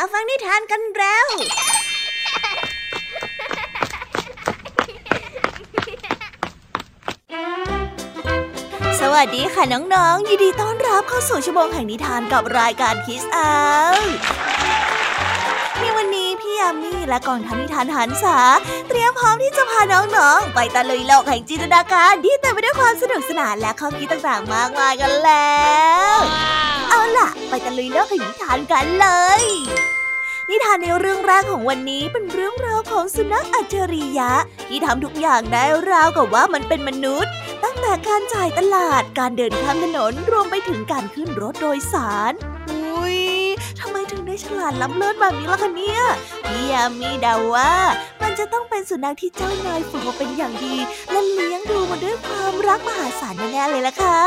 มาฟังนิทานกันแล้ว สวัสดีค่ะน้องๆ ยินดีต้อนรับเข้าสู่ชั่วโมงแห่งนิทานกับรายการคิสอาในวันนี้พี่ยามีและกองทัพนิทานหันษา เตรียมพร้อมที่จะพาน้องๆ ไปตะลุยโลกแห่งจินตนาการที่เต็มไปด้วยความสนุกสนานและข้อคิดต่างๆ มากมายกันแล้ว เอาล่ะ ไปตะลุยโลกแห่งนิทานกันเลย นิทานในเรื่องแรกของวันนี้เป็นเรื่องราวของสุนัขอัจฉริยะ ที่ทำทุกอย่างได้ราวกับว่ามันเป็นมนุษย์ ตั้งแต่การจ่ายตลาดการเดินข้ามถนนรวมไปถึงการขึ้นรถโดยสาร ฉลาดล้ำเลิศแบบนี้ล่ะคะเนี่ยพี่ยามีเดาว่า มันจะต้องเป็นสุนัขที่เจ้านายฝึกมาเป็นอย่างดี และเลี้ยงดูมาด้วยความรักมหาศาลแน่ๆเลยล่ะค่ะ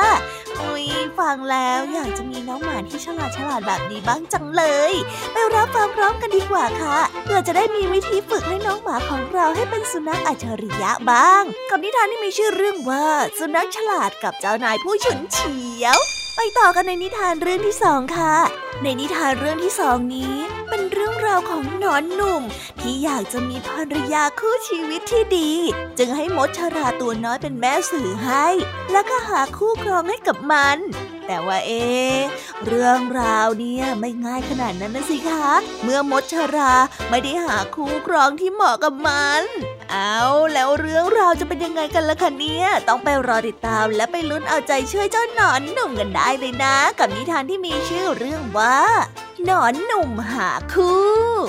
อุ้ยฟังแล้วอยากจะมีน้องหมาที่ฉลาดฉลาดแบบนี้บ้างจังเลย ไปรับฟังพร้อมกันดีกว่าค่ะเพื่อจะได้มีวิธีฝึกให้น้องหมาของเราให้เป็นสุนัขอัจฉริยะบ้าง กับนิทานที่มีชื่อเรื่องว่า สุนัขฉลาดกับเจ้านายผู้ฉุนเฉียว ไปต่อกันในนิทานเรื่องที่สองค่ะ ในนิทานเรื่องที่สองนี้ เป็นเรื่องราวของหนอนหนุ่ม ที่อยากจะมีภรรยาคู่ชีวิตที่ดี จึงให้มดชราตัวน้อยเป็นแม่สื่อให้ แล้วก็หาคู่ครองให้กับมัน แต่ว่าเอ๊ะเรื่องราวเนี่ยไม่ง่ายขนาดนั้นนะสิคะ เมื่อมดชราไม่ได้หาคู่ครองที่เหมาะกับมัน เอาแล้วเรื่องราวจะเป็นยังไงกันล่ะคะเนี่ย ต้องไปรอติดตามและไปลุ้นเอาใจช่วยเจ้าหนอนหนุ่มกันได้เลยนะ กับนิทานที่มีชื่อเรื่องว่า หนอนหนุ่มหาคู่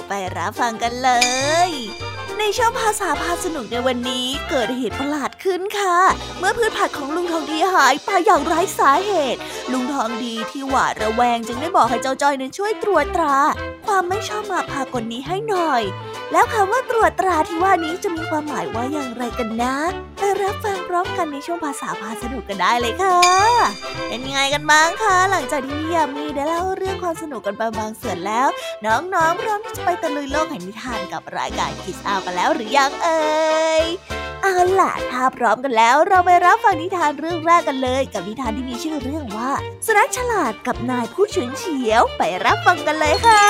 ไปรับฟังกันเลย ในช่องภาษาพาสนุกในวันนี้เกิดเหตุประหลาดขึ้นค่ะ เมื่อพืชผักของลุงทองดีหายไปอย่างไร้สาเหตุ ลุงทองดีที่หวาดระแวงจึงได้บอกให้เจ้าจ้อยนั้นช่วยตรวจตรา ความไม่ชอบมาพากลนี้ให้หน่อย แล้วคำว่าตรวจตราที่ว่านี้จะมีความหมายว่าอย่างไรกันนะ ไปรับฟังพร้อมกันในช่วงภาษาพาสนุกกันได้เลยค่ะ เป็นยังไงกันบ้างคะ หลังจากที่พี่ยามีได้เล่าเรื่องความสนุกกันไปบางส่วนแล้ว น้องๆพร้อมที่จะไปตะลุยโลกแห่งนิทานกับรายการคิสอากันแล้วหรือยังเอ่ย เอาล่ะถ้าพร้อมกันแล้วเราไปรับฟังนิทานเรื่องแรกกันเลย กับนิทานที่มีชื่อเรื่องว่าสุนัขฉลาดกับนายผู้ฉุนเฉียวไปรับฟังกันเลยค่ะ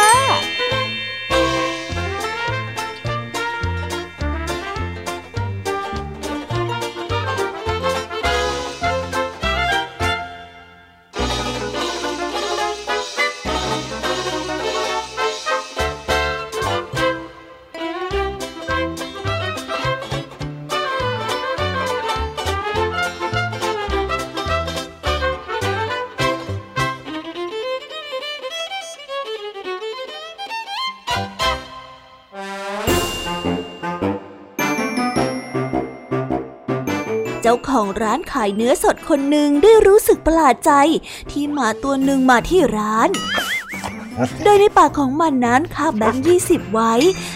ของร้านขายเนื้อสดคนหนึ่งได้รู้สึกประหลาดใจ ที่หมาตัวหนึ่งมาที่ร้าน โดยในปากของมันนั้นคาบแบงค์ยี่สิบไว้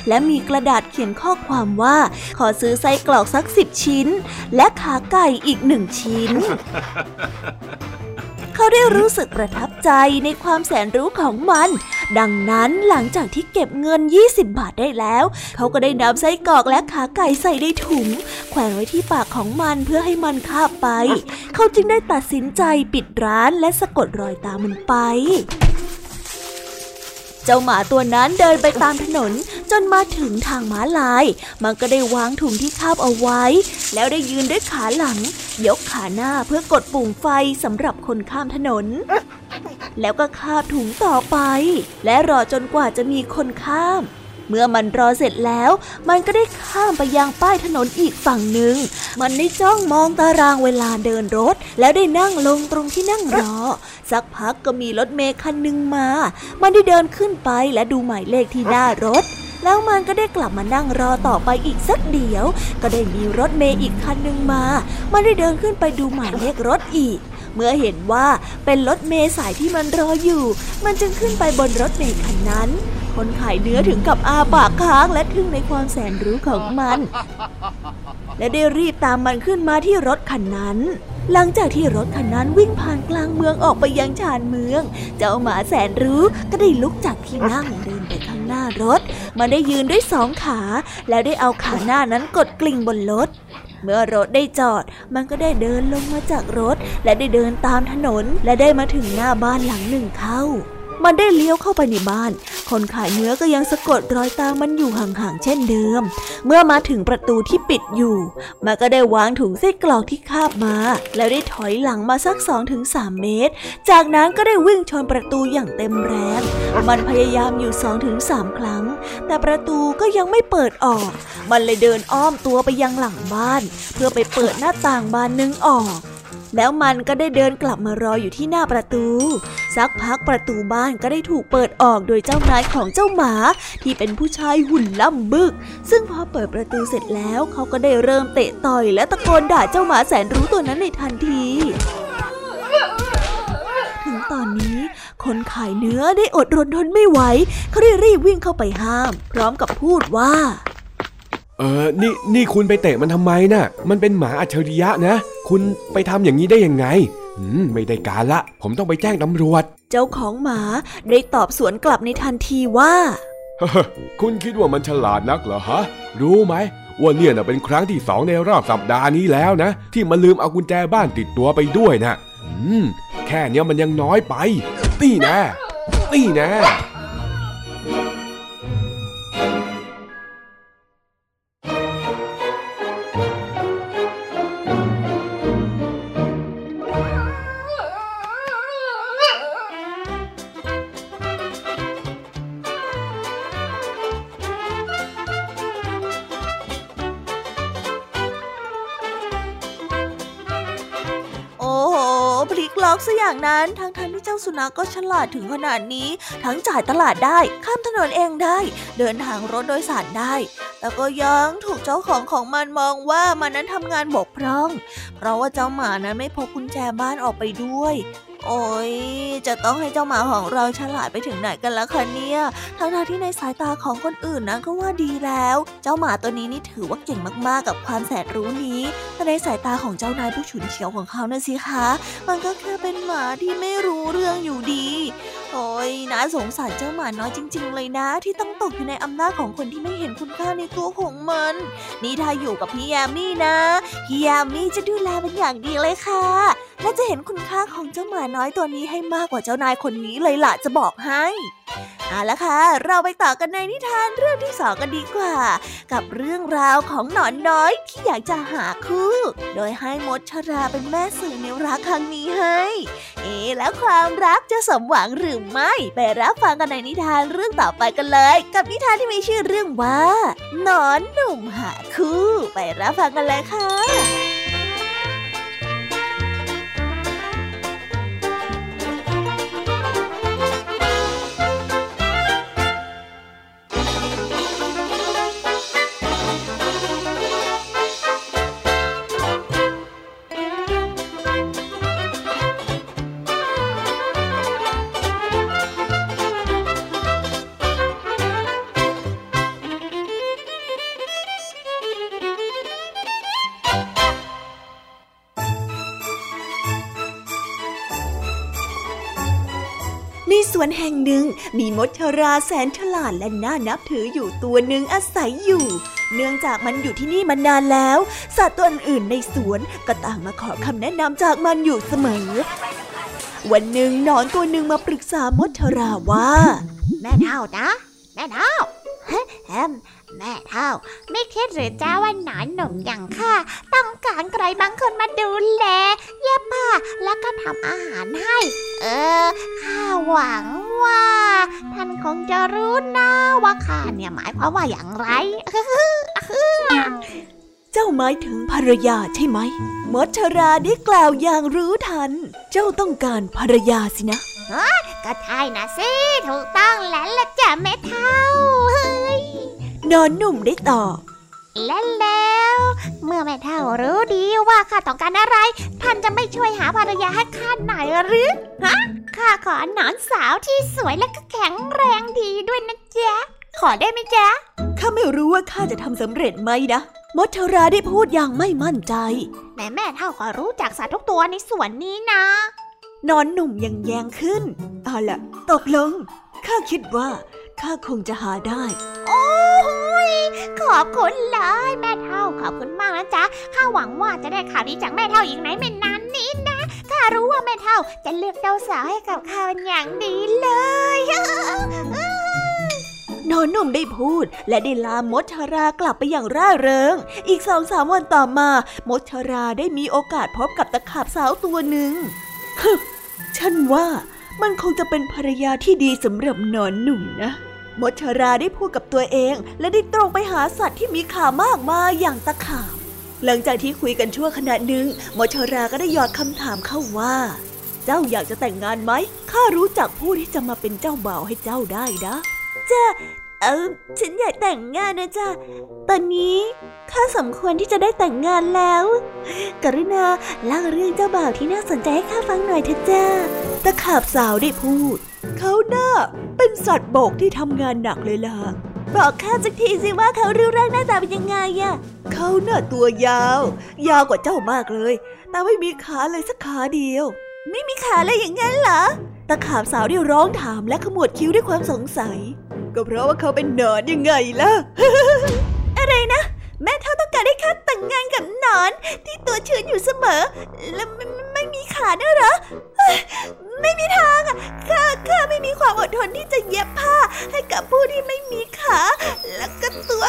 และมีกระดาษเขียนข้อความว่า ขอซื้อไส้กรอกสักสิบชิ้น และขาไก่อีกหนึ่งชิ้น เขาได้รู้สึกประทับใจในความแสนรู้ของมัน ดังนั้นหลังจากที่เก็บเงิน 20 บาทได้แล้ว เขาก็ได้นำไส้กรอกและขาไก่ใส่ในถุง แขวนไว้ที่ปากของมันเพื่อให้มันคาบไป เขาจึงได้ตัดสินใจปิดร้านและสะกดรอยตามมันไป เจ้าหมาตัวนั้นเดินไปตามถนนจนมาถึงทางม้าลาย มันก็ได้วางถุงที่คาบเอาไว้ แล้วได้ยืนด้วยขาหลัง ยกขาหน้าเพื่อกดปุ่มไฟสำหรับคนข้ามถนน แล้วก็คาบถุงต่อไป และรอจนกว่าจะมีคนข้าม เมื่อมันรอเสร็จแล้ว มันก็ได้ข้ามไปยังป้ายถนนอีกฝั่งหนึ่ง มันได้จ้องมองตารางเวลาเดินรถ แล้วได้นั่งลงตรงที่นั่งรอ สักพักก็มีรถเมล์คันหนึ่งมา มันได้เดินขึ้นไปและดูหมายเลขที่หน้ารถแล้วมันก็ได้กลับมานั่งรอต่อไปอีกสักเดียว ก็ได้มีรถเมล์อีกคันหนึ่งมา มันได้เดินขึ้นไปดูหมายเลขรถอีก เมื่อเห็นว่าเป็นรถเมล์สายที่มันรออยู่ มันจึงขึ้นไปบนรถเมล์คันนั้น คนขายเนื้อถึงกับอาปากค้างและทึ่งในความแสนรู้ของมัน และได้รีบตามมันขึ้นมาที่รถคันนั้น หลังจากที่รถคันนั้นวิ่งผ่านกลางเมืองออกไปยังชานเมือง เจ้าหมาแสนรู้ก็ได้ลุกจากที่นั่งเดินไปข้างหน้ารถ มันได้ยืนด้วยสองขา แล้วได้เอาขาหน้านั้นกดกลิ่งบนรถเมื่อรถได้จอด มันก็ได้เดินลงมาจากรถ และได้เดินตามถนน และได้มาถึงหน้าบ้านหลังหนึ่งเข้า มันได้เลี้ยวเข้าไปในบ้าน คนขายเนื้อก็ยังสะกดรอยตามมันอยู่ห่างๆเช่นเดิม เมื่อมาถึงประตูที่ปิดอยู่ มันก็ได้วางถุงไส้กรอกที่คาบมา แล้วได้ถอยหลังมาสัก2-3เมตร จากนั้นก็ได้วิ่งชนประตูอย่างเต็มแรง มันพยายามอยู่2-3ครั้ง แต่ประตูก็ยังไม่เปิดออก มันเลยเดินอ้อมตัวไปยังหลังบ้าน เพื่อไปเปิดหน้าต่างบานนึงออก แล้วมันก็ได้เดินกลับมารออยู่ที่หน้าประตู สักพักประตูบ้านก็ได้ถูกเปิดออกโดยเจ้านายของเจ้าหมา ที่เป็นผู้ชายหุ่นล่ำบึก ซึ่งพอเปิดประตูเสร็จแล้วเขาก็ได้เริ่มเตะต่อยและตะโกนด่าเจ้าหมาแสนรู้ตัวนั้นในทันทีถึงตอนนี้คนขายเนื้อได้อดรนทนไม่ไหว เขาได้รีบวิ่งเข้าไปห้าม พร้อมกับพูดว่า เออนี่นี่คุณไปเตะมันทำไมนะ่ะ มันเป็นหมาอัจฉริยะนะ คุณไปทำอย่างนี้ได้ยังไงอืมไม่ได้การละ ผมต้องไปแจ้งตำรวจ เจ้าของหมาได้ตอบสวนกลับในทันทีว่า คุณคิดว่ามันฉลาดนักเหรอฮะ รู้ไหมว่าเนี่ยนะเป็นครั้งที่สองในรอบสัปดาห์นี้แล้วนะ ที่มันลืมเอากุญแจบ้านติดตัวไปด้วยนะอืม แค่เนี้ยมันยังน้อยไปตีแน่ตีแน่อ นะก็ฉลาดถึงขนาดนี้ ทั้งจ่ายตลาดได้ ข้ามถนนเองได้ เดินทางรถโดยสารได้ แต่ก็ยังถูกเจ้าของของมันมองว่ามันนั้นทำงานบกพร่อง เพราะว่าเจ้าหมานั้นไม่พกกุญแจบ้านออกไปด้วย โอ้ยจะต้องให้เจ้าหมาของเราฉลาดไปถึงไหนกันล่ะคะเนี่ยทั้งที่ในสายตาของคนอื่นนั้นก็ว่าดีแล้ว เจ้าหมาตัวนี้นี่ถือว่าเก่งมากๆกับความแสนรู้นี้ แต่ในสายตาของเจ้านายผู้ฉุนเฉียวของเขานะสิคะ มันก็แค่เป็นหมาที่ไม่รู้เรื่องอยู่ดี โอ้ยน่าสงสารเจ้าหมาน้อยจริง ๆ เลยนะ ที่ต้องตกอยู่ในอำนาจของคนที่ไม่เห็นคุณค่าในตัวของมัน นี่ถ้าอยู่กับพี่ยามี่นะ พี่ยามี่จะดูแลเป็นอย่างดีเลยค่ะและจะเห็นคุณค่าของเจ้าหมาน้อยตัวนี้ให้มากกว่าเจ้านายคนนี้เลยล่ะจะบอกให้เอาละค่ะ เราไปต่อกันในนิทานเรื่องที่สองกันดีกว่า กับเรื่องราวของหนอนน้อยที่อยากจะหาคู่ โดยให้มดชราเป็นแม่สื่อในรักครั้งนี้ให้ เอ๊แล้วความรักจะสมหวังหรือไม่ ไปรับฟังกันในนิทานเรื่องต่อไปกันเลย กับนิทานที่มีชื่อเรื่องว่า หนอนหนุ่มหาคู่ ไปรับฟังกันเลยค่ะ วนแห่งหนึ่ง มีมดชราแสนฉลาดและน่านับถืออยู่ตัวหนึ่งอาศัยอยู่ เนื่องจากมันอยู่ที่นี่มานานแล้ว สัตว์ตัวอื่นในสวนก็ต่างมาขอคำแนะนำจากมันอยู่เสมอ วันหนึ่งนอนตัวหนึ่งมาปรึกษามดชราว่า แม่เท่านะ แม่เท่า แฮมแม่เท่า ไม่คิดหรือจ้าว่าหนอนหนุ่มอย่างข้าต้องการใครบางคนมาดูแลเย็บผ้าแล้วก็ทำอาหารให้ เออข้าหวังว่า ท่านคงจะรู้นะว่าข้าเนี่ยหมายความว่าอย่างไรเจ้าหมายถึงภรรยาใช่ไหมมดชราได้กล่าวอย่างรู้ทัน เจ้าต้องการภรรยาสินะก็ใช่นะสิ ถูกต้องแล้วละจ้ะแม่เท่าเฮ้ย นอนหนุ่มได้ตอบและแล้ว เมื่อแม่เท่ารู้ดีว่าข้าต้องการอะไร ท่านจะไม่ช่วยหาภรรยาให้ข้าหน่อยหรือฮะข้าขอหนอนสาวที่สวยและก็แข็งแรงดีด้วยนะจ๊ะขอได้ไหมจ๊ะข้าไม่รู้ว่าข้าจะทำสำเร็จไหมนะมดเทราได้พูดอย่างไม่มั่นใจ แม่แม่เท่าก็รู้จักสัตว์ทุกตัวในสวนนี้นะ นอนหนุ่มยังแยงขึ้น เอาล่ะ ตกลง ข้าคิดว่า ข้าคงจะหาได้ โอ้ยขอบคุณเลยแม่เท่าขอบคุณมากนะจ๊ะข้าหวังว่าจะได้ข่าวดีจากแม่เท่าอีกไหนไม่นานนี้นะข้ารู้ว่าแม่เท่าจะเลือกเจ้าสาวให้กับข้าเป็นอย่างดีเลยอนหนุ่มได้พูด และได้ลามดชารากลับไปอย่างร่าเริง อีกสองสามวันต่อมา มดชาราได้มีโอกาสพบกับตะขาบสาวตัวหนึ่งฮึฉันว่ามันคงจะเป็นภรรยาที่ดีสำหรับนอนหนุ่มนะ มดชราได้พูดกับตัวเอง และได้ตรงไปหาสัตว์ที่มีขามากมายอย่างตะขาบ หลังจากที่คุยกันชั่วขณะหนึ่งมดชราก็ได้หยอดคำถามเข้าว่า เจ้าอยากจะแต่งงานไหมข้ารู้จักผู้ที่จะมาเป็นเจ้าบ่าวให้เจ้าได้นะจ้า เออฉันอยากแต่งงานนะจ้าตอนนี้ข้าสมควรที่จะได้แต่งงานแล้ว กรุณาเล่าเรื่องเจ้าบ่าวที่น่าสนใจให้ข้าฟังหน่อยเถอะจ้าตะขาบสาวได้พูด เขาหน้าเป็นสัตว์บกที่ทำงานหนักเลยล่ะ บอกข้าสักทีสิว่าเขารูปร่างหน้าตาเป็นยังไงอะเขาหน้าตัวยาว ยาวกว่าเจ้ามากเลย แต่ไม่มีขาเลยสักขาเดียว ไม่มีขาเลยอย่างนั้นเหรอตะขาบสาวได้ร้องถามและขมวดคิ้วด้วยความสงสัย ก็เพราะว่าเขาเป็นหนอนยังไงล่ะ อะไรนะ แม่เท่าต้องการให้ข้าแต่งงานกับหนอน ที่ตัวชื้นอยู่เสมอ แล้วไม่ไม่ไม่มีขาเนอะเหรอเฮ้ยไม่มีทางอะข้าข้าไม่มีความอดทนที่จะเย็บผ้า ให้กับผู้ที่ไม่มีขา แล้วก็ตัว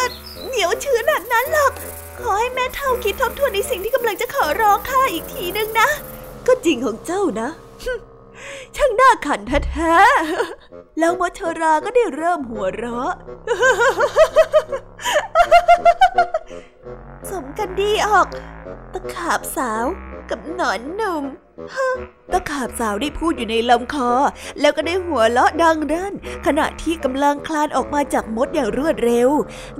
เหนียวชื้นแบบนั้นหรอก ขอให้แม่เท่าคิดทบทวนในสิ่งที่กำลังจะขอร้องข้าอีกทีนึงนะ ก็จริงของเจ้านะ ช่างน่าขันแท้ๆ แล้วมัชราก็ได้เริ่มหัวเราะ สมกันดีออก ตะขาบสาวกับหนอนหนุ่ม ตะขาบสาวได้พูดอยู่ในลำคอ แล้วก็ได้หัวเราะดังรั่น ขณะที่กำลังคลานออกมาจากมดอย่างรวดเร็ว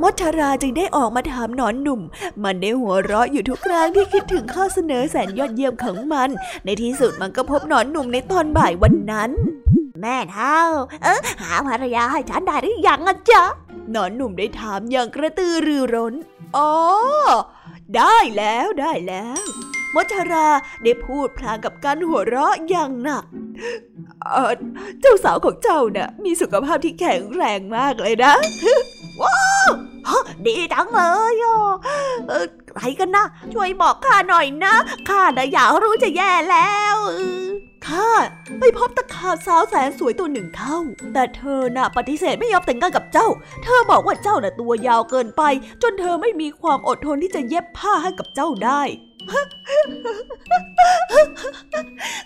มดชาราจึงได้ออกมาถามหนอนหนุ่ม มันได้หัวเราะอยู่ทุกครั้งที่คิดถึงข้อเสนอแสนยอดเยี่ยมของมัน ในที่สุดมันก็พบหนอนหนุ่มในตอนบ่ายวันนั้น แม่เท่า เออหาภรรยาให้ฉันได้หรือยังอะจ๊ะหนอนหนุ่มได้ถามอย่างกระตือรือร้นอ๋อ ได้แล้วได้แล้วมดชราได้พูดพลางกับการหัวเราะอย่างหนักเจ้าสาวของเจ้าน่ะมีสุขภาพที่แข็งแรงมากเลยนะว้าวดีจังเลยอะเออใครกันนะช่วยบอกข้าหน่อยนะข้าน่ะอยากรู้จะแย่แล้ว ข้าไปพบตะขาบสาวแสนสวยตัวหนึ่งเข้า แต่เธอน่ะปฏิเสธไม่ยอมแต่งงานกับเจ้า เธอบอกว่าเจ้าน่ะตัวยาวเกินไป จนเธอไม่มีความอดทนที่จะเย็บผ้าให้กับเจ้าได้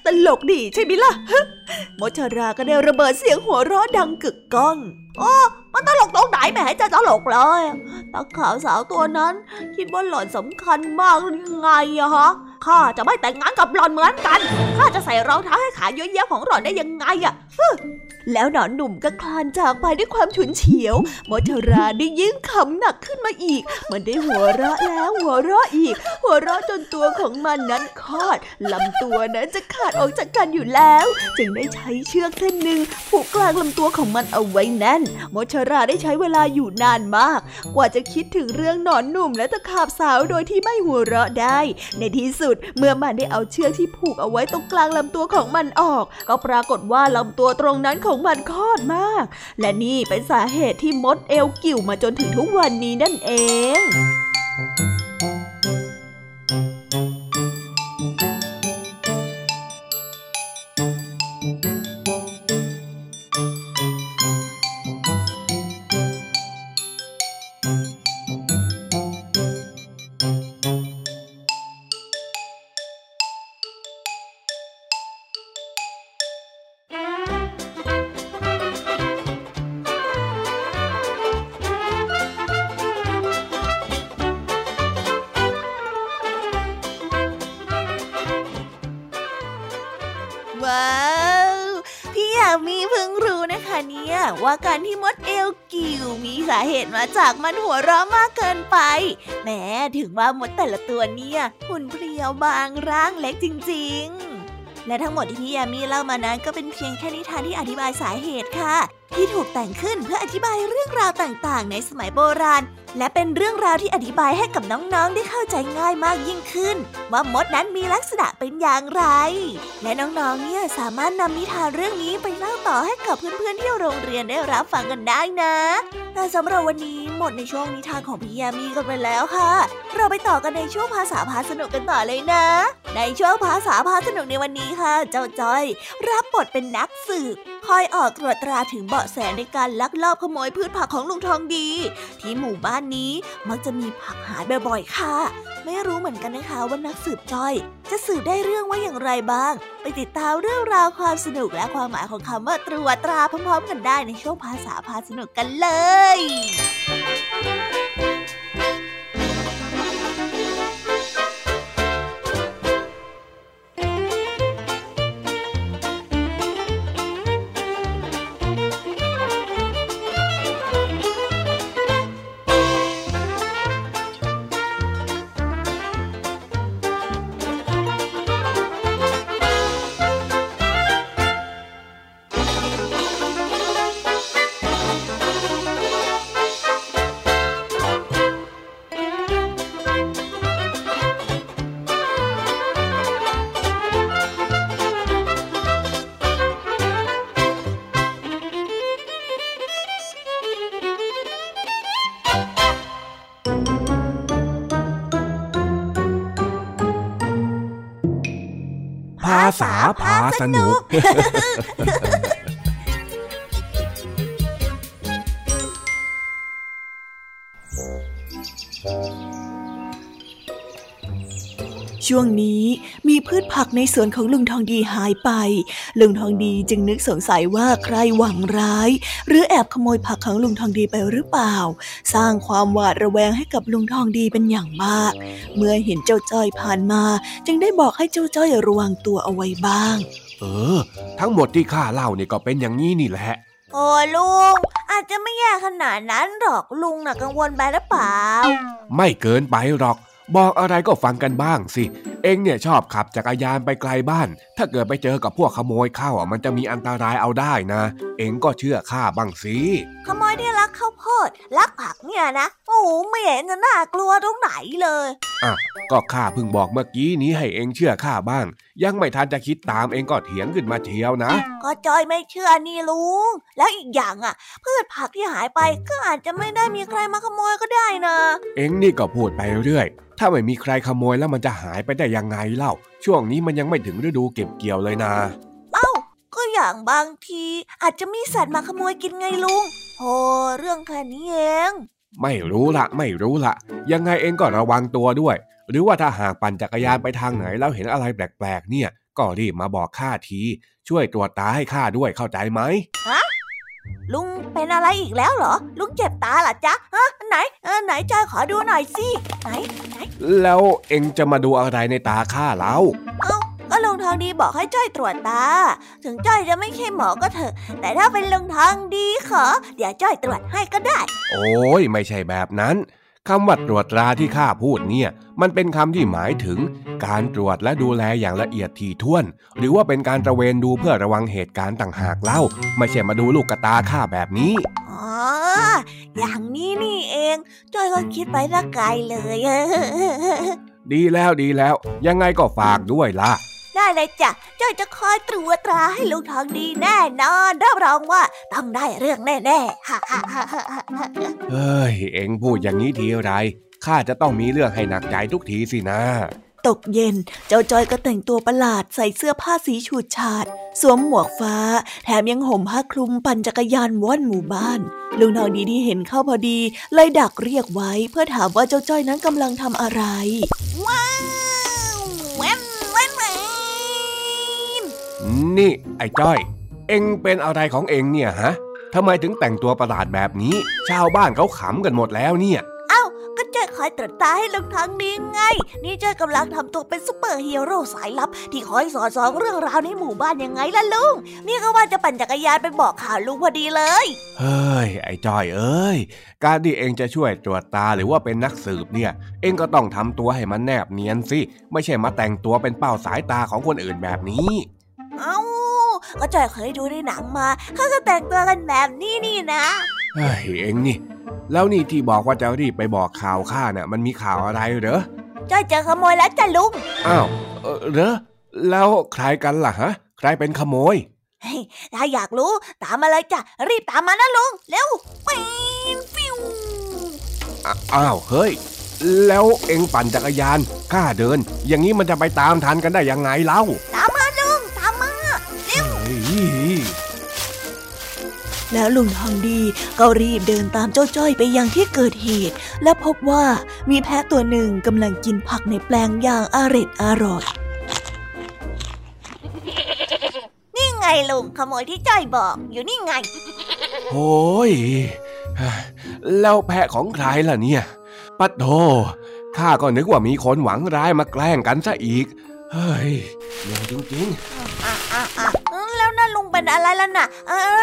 ตลกดีใช่ไหมล่ะมชราก็ได้ระเบิดเสียงหัวเราะดังกึกก้อง โอ้ มันตลกตรงไหนไม่ให้จะตลกเลยตาขาวสาวตัวนั้น คิดว่าหล่อนสำคัญมากหรือไงอะฮะข้าจะไม่แต่งงานกับหล่อนเหมือนกันข้าจะใส่รองเท้าให้ขาเยอะแยะของหล่อนได้ยังไงอะแล้วหนอนหนุ่มก็คลานจากไปด้วยความฉุนเฉียวมชราได้ยิ่งขำหนักขึ้นมาอีก มันได้หัวเราะแล้วหัวเราะอีก หัวเราะจนตัวของมันนั้นคลอดลำตัวนั้นจะขาดออกจากกันอยู่แล้ว จึงได้ใช้เชือกเส้นหนึ่งผูกกลางลำตัวของมันเอาไว้แน่นมชราได้ใช้เวลาอยู่นานมาก กว่าจะคิดถึงเรื่องหนอนหนุ่มและตะขาบสาวโดยที่ไม่หัวเราะได้ ในที่สุดเมื่อมันได้เอาเชือกที่ผูกเอาไว้ตรงกลางลำตัวของมันออก ก็ปรากฏว่าลำตัวตรงนั้นของมันคลอดมาก และนี่เป็นสาเหตุที่มดเอวกิ่วมาจนถึงทุกวันนี้นั่นเองว้ ว่าการที่มดเอลกิวมีสาเหตุมาจากมันหัวเราะมากเกินไป แม้ถึงว่ามดแต่ละตัวเนี่ยหุ่นเพรียวบางร่างเล็กจริง ๆ และทั้งหมดที่พี่ยามีเล่ามานั้นก็เป็นเพียงแค่นิทานที่อธิบายสาเหตุค่ะ ที่ถูกแต่งขึ้นเพื่ออธิบายเรื่องราวต่างๆ ในสมัยโบราณ และเป็นเรื่องราวที่อธิบายให้กับน้องๆ ได้เข้าใจง่ายมากยิ่งขึ้น ว่ามดนั้นมีลักษณะเป็นอย่างไร และน้องๆ เนี่ยสามารถนำนิทานเรื่องนี้ไปเล่าต่อให้กับเพื่อนๆ ที่โรงเรียนได้รับฟังกันได้นะแต่สำหรับวันนี้หมดในช่วงนิทานของพี่ยามีกันไปแล้วค่ะ เราไปต่อกันในช่วงภาษาพาสนุกกันต่อเลยนะ ในช่วงภาษาพาสนุกในวันนี้ค่ะ เจ้าจอย รับบทเป็นนักสืบ คอยออกตรวจตราถึงเบาะแสในการลักลอบขโมยพืชผักของลุงทองดี ที่หมู่บ้านนี้มักจะมีผักหายบ่อยๆค่ะ ไม่รู้เหมือนกันนะคะว่านักสืบจ้อย จะสืบได้เรื่องว่าอย่างไรบ้าง ไปติดตามเรื่องราวความสนุกและความหมายของคำว่าตรวจตราพร้อมๆกันได้ในช่วงภาษาพาสนุกกันเลย พาสนุก ช่วงนี้มี พืชผักในสวนของลุงทองดีหายไป ลุงทองดีจึงนึกสงสัยว่าใครหวังร้าย หรือแอบขโมยผักของลุงทองดีไปหรือเปล่า สร้างความหวาดระแวงให้กับลุงทองดีเป็นอย่างมาก เมื่อเห็นเจ้าจ้อยผ่านมา จึงได้บอกให้เจ้าจ้อยระวังตัวเอาไว้บ้าง เออ ทั้งหมดที่ข้าเล่านี่ก็เป็นอย่างนี้นี่แหละโอ้ลุง อาจจะไม่แย่ขนาดนั้นหรอกลุงน่ะกังวลไปหรือเปล่า ไม่เกินไปหรอก บอกอะไรก็ฟังกันบ้างสิ เองเนี่ยชอบขับจักรยานไปไกลบ้าน ถ้าเกิดไปเจอกับพวกขโมยเข้าอะมันจะมีอันตรายเอาได้นะ เองก็เชื่อข้าบ้างสิ ขโมยที่ลักข้าวโพดลักผักเนี่ยนะ โอ้โหไม่เห็นจะน่ากลัวตรงไหนเลย อะ ก็ข้าเพิ่งบอกเมื่อกี้นี้ให้เองเชื่อข้าบ้างยังไม่ทันจะคิดตามเองก็เถียงขึ้นมาเชียวนะ ก็จอยไม่เชื่อนี่ลุง แล้วอีกอย่างอะ พืชผักที่หายไปก็อาจจะไม่ได้มีใครมาขโมยก็ได้นะ เองนี่ก็พูดไปเรื่อย ถ้าไม่มีใครขโมยแล้วมันจะหายไปได้ยังไงเล่า ช่วงนี้มันยังไม่ถึงฤดูเก็บเกี่ยวเลยนะ เอ้า ก็อย่างบางทีอาจจะมีสัตว์มาขโมยกินไงลุงโอ้เรื่องแค่นี้เอง ไม่รู้ละไม่รู้ละยังไงเองก็ระวังตัวด้วย หรือว่าถ้าหากปั่นจักรยานไปทางไหนแล้วเห็นอะไรแปลกๆ เนี่ย ก็รีบมาบอกข้าที ช่วยตรวจตาให้ข้าด้วยเข้าใจไหมฮะลุงเป็นอะไรอีกแล้วเหรอ ลุงเจ็บตาเหรอจ๊ะฮะไหนเออไหนจอยขอดูหน่อยสิไหนไหน แล้วเอ็งจะมาดูอะไรในตาข้าแล้วเอ้าก็ลุงทองดีบอกให้จ้อยตรวจตา ถึงจ้อยจะไม่ใช่หมอก็เถอะ แต่ถ้าเป็นลุงทองดีขอ เดี๋ยวจ้อยตรวจให้ก็ได้ โอ้ยไม่ใช่แบบนั้น คำว่าตรวจตราที่ข้าพูดเนี่ย มันเป็นคำที่หมายถึง การตรวจและดูแลอย่างละเอียดถี่ถ้วน หรือว่าเป็นการตระเวนดูเพื่อระวังเหตุการณ์ต่างหากเล่า ไม่ใช่มาดูลูกกระตาข้าแบบนี้อ๋ออย่างนี้นี่เองจอยก็คิดไปละไกลเลย ดีแล้วดีแล้ว ยังไงก็ฝากด้วยล่ะ ได้เลยจ้ะจ้อยจะคอยตรวจตราให้ลุงทองดีแน่นอนรับรองว่าต้องได้เรื่องแน่ๆฮ่าฮ่าฮ่าฮ่าเฮ้ย เอ็งพูดอย่างนี้ทีไรข้าจะต้องมีเรื่องให้หนักใจทุกทีสินะ ตกเย็น เจ้าจอยก็แต่งตัวประหลาดใส่เสื้อผ้าสีฉูดฉาด สวมหมวกฟ้า แถมยังห่มผ้าคลุมปั่นจักรยานว่อนหมู่บ้าน ลุงทองดีที่เห็นเข้าพอดี เลยดักเรียกไว้ เพื่อถามว่าเจ้าจ้อยนั้นกำลังทำอะไร ว้าวแวม นี่ไอ้จ้อย เอ็งเป็นอะไรของเอ็งเนี่ยฮะทำไมถึงแต่งตัวประหลาดแบบนี้ ชาวบ้านเขาขำกันหมดแล้วเนี่ยเอ้าก็จ้อยคอยตรวจตราให้ลุงทางดีไง นี่จ้อยกำลังทำตัวเป็นซุปเปอร์ฮีโร่สายลับ ที่คอยสอดส่องเรื่องราวในหมู่บ้านยังไงล่ะลุง นี่ก็ว่าจะปั่นจักรยานไปบอกข่าวลุงพอดีเลย เฮ้ย ไอ้จ้อยเอ้ย การที่เองจะช่วยตรวจตาหรือว่าเป็นนักสืบเนี่ย เองก็ต้องทำตัวให้มันแนบเนียนสิ ไม่ใช่มาแต่งตัวเป็นเป้าสายตาของคนอื่นแบบนี้เอ้า ก็จอยเคยดูในหนังมาเขาก็แต่งตัวกันแบบนี้นี่นะเฮ้ยเอ็งนี่ แล้วนี่ที่บอกว่าจะรีบไปบอกข่าวข้าเนี่ยมันมีข่าวอะไรเหรอจอยเจอขโมยแล้วจ้ะลุงอ้าวเหรอแล้วใครกันล่ะฮะ ใครเป็นขโมยถ้าอยากรู้ตามมาเลยจ้ะรีบตามมานะลุงเร็วปีนฟิวอ้าวเฮ้ย แล้วเอ็งปั่นจักรยานข้าเดิน อย่างนี้มันจะไปตามทันกันได้ยังไงเล่าตาม แล้วลุงทองดีก็รีบเดินตามเจ้าจ้อยไปยังที่เกิดเหตุ และพบว่ามีแพะตัวหนึ่งกำลังกินผักในแปลงอย่างอร็ดอร่อยนี่ไงลุงขโมยที่จ้อยบอกอยู่นี่ไงโอ้ยแล้วแพะของใครล่ะเนี่ยปัดโธข้าก็นึกว่ามีคนหวังร้ายมาแกล้งกันซะอีก เฮ้ยเหนื่อยจริงๆแล้วนั่นลุง เป็นอะไรล่ะน่ะ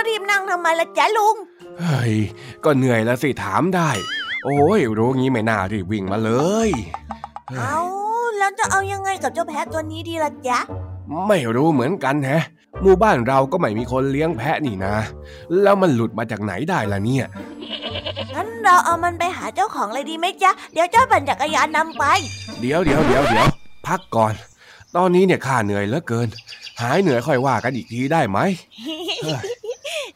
รีบนั่งทำไมล่ะจ๊ะลุง เฮ้ย ก็เหนื่อยแล้วสิถามได้ โอ้ยรู้งี้ไม่น่ารีบวิ่งมาเลย เอาแล้วจะเอายังไงกับเจ้าแพะตัวนี้ดีล่ะจ๊ะ ไม่รู้เหมือนกันแฮะ หมู่บ้านเราก็ไม่มีคนเลี้ยงแพะนี่นะ แล้วมันหลุดมาจากไหนได้ล่ะเนี่ยงั้นเราเอามันไปหาเจ้าของเลยดีไหมจ๊ะ เดี๋ยวเจ้าปั่นจักรยานนำไป เดี๋ยวเดี๋ยวเดี๋ยวเดี๋ยวพักก่อน ตอนนี้เนี่ยข้าเหนื่อยเหลือเกิน หายเหนื่อยค่อยว่ากันอีกทีได้ไหม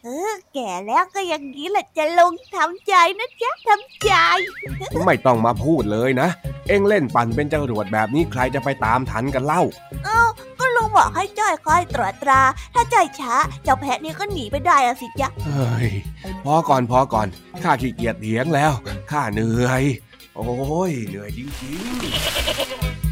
เออแก่แล้วก็อย่างนี้แหละจะลงทำใจนะจ๊ะทำใจ ไม่ต้องมาพูดเลยนะ เอ็งเล่นปั่นเป็นจรวดแบบนี้ใครจะไปตามทันกันเล่า เอ้าก็ลุงบอกให้จ้อยคอยตรวจตรา ถ้าใจช้า เจ้าแพะนี่ก็หนีไปได้อะสิจ๊ะเฮ้ยพอก่อนพอก่อนข้าขี้เกียจเถียงแล้วข้าเหนื่อย โอ้ยเหนื่อยจริงๆ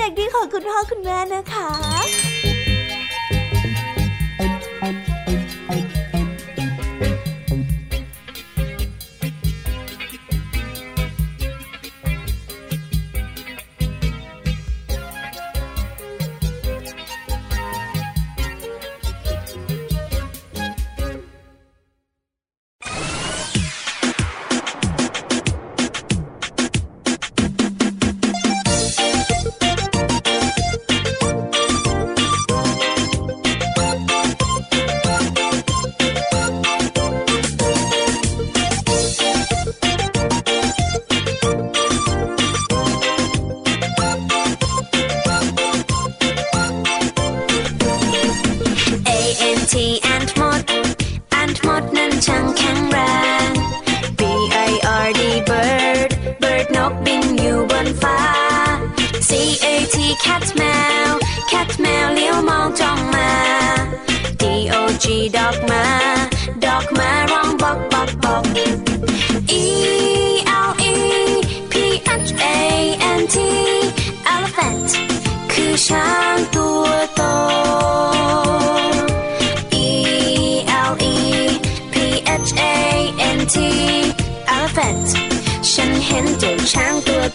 ด็กดีของคุณพ่อคุณแม่นะคะ ช่างแข็งแรง B I R D bird bird นกบินอยู่บนฟ้า C A T cat แมว cat แมวเลี้ยวมองจ้องมา D O G dog มา dog มาร้องบอกบอกบอก E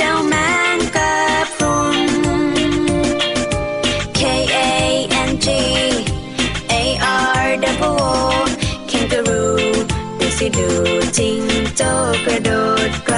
เจ้าแมงกะพุน K A N G A R W O Kangaroo ดูสิดูจริงโจกระโดดไกล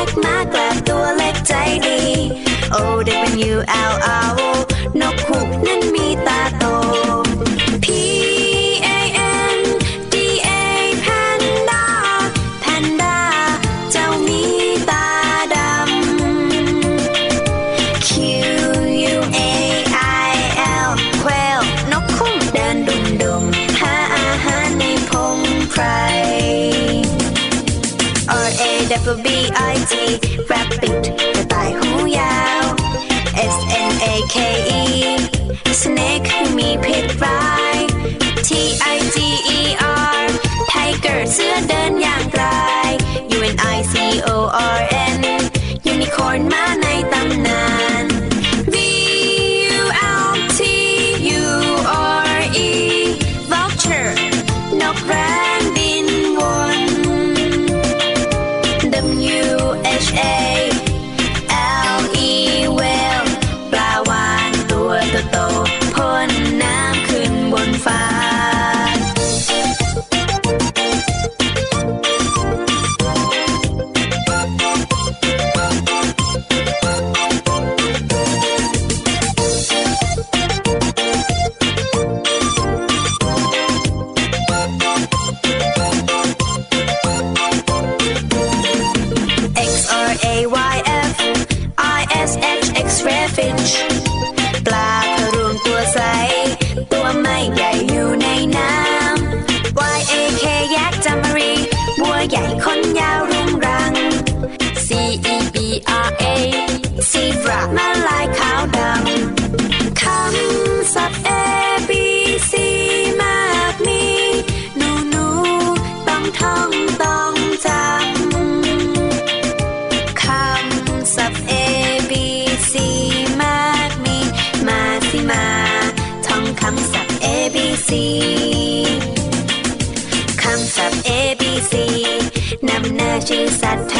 like my. ชื่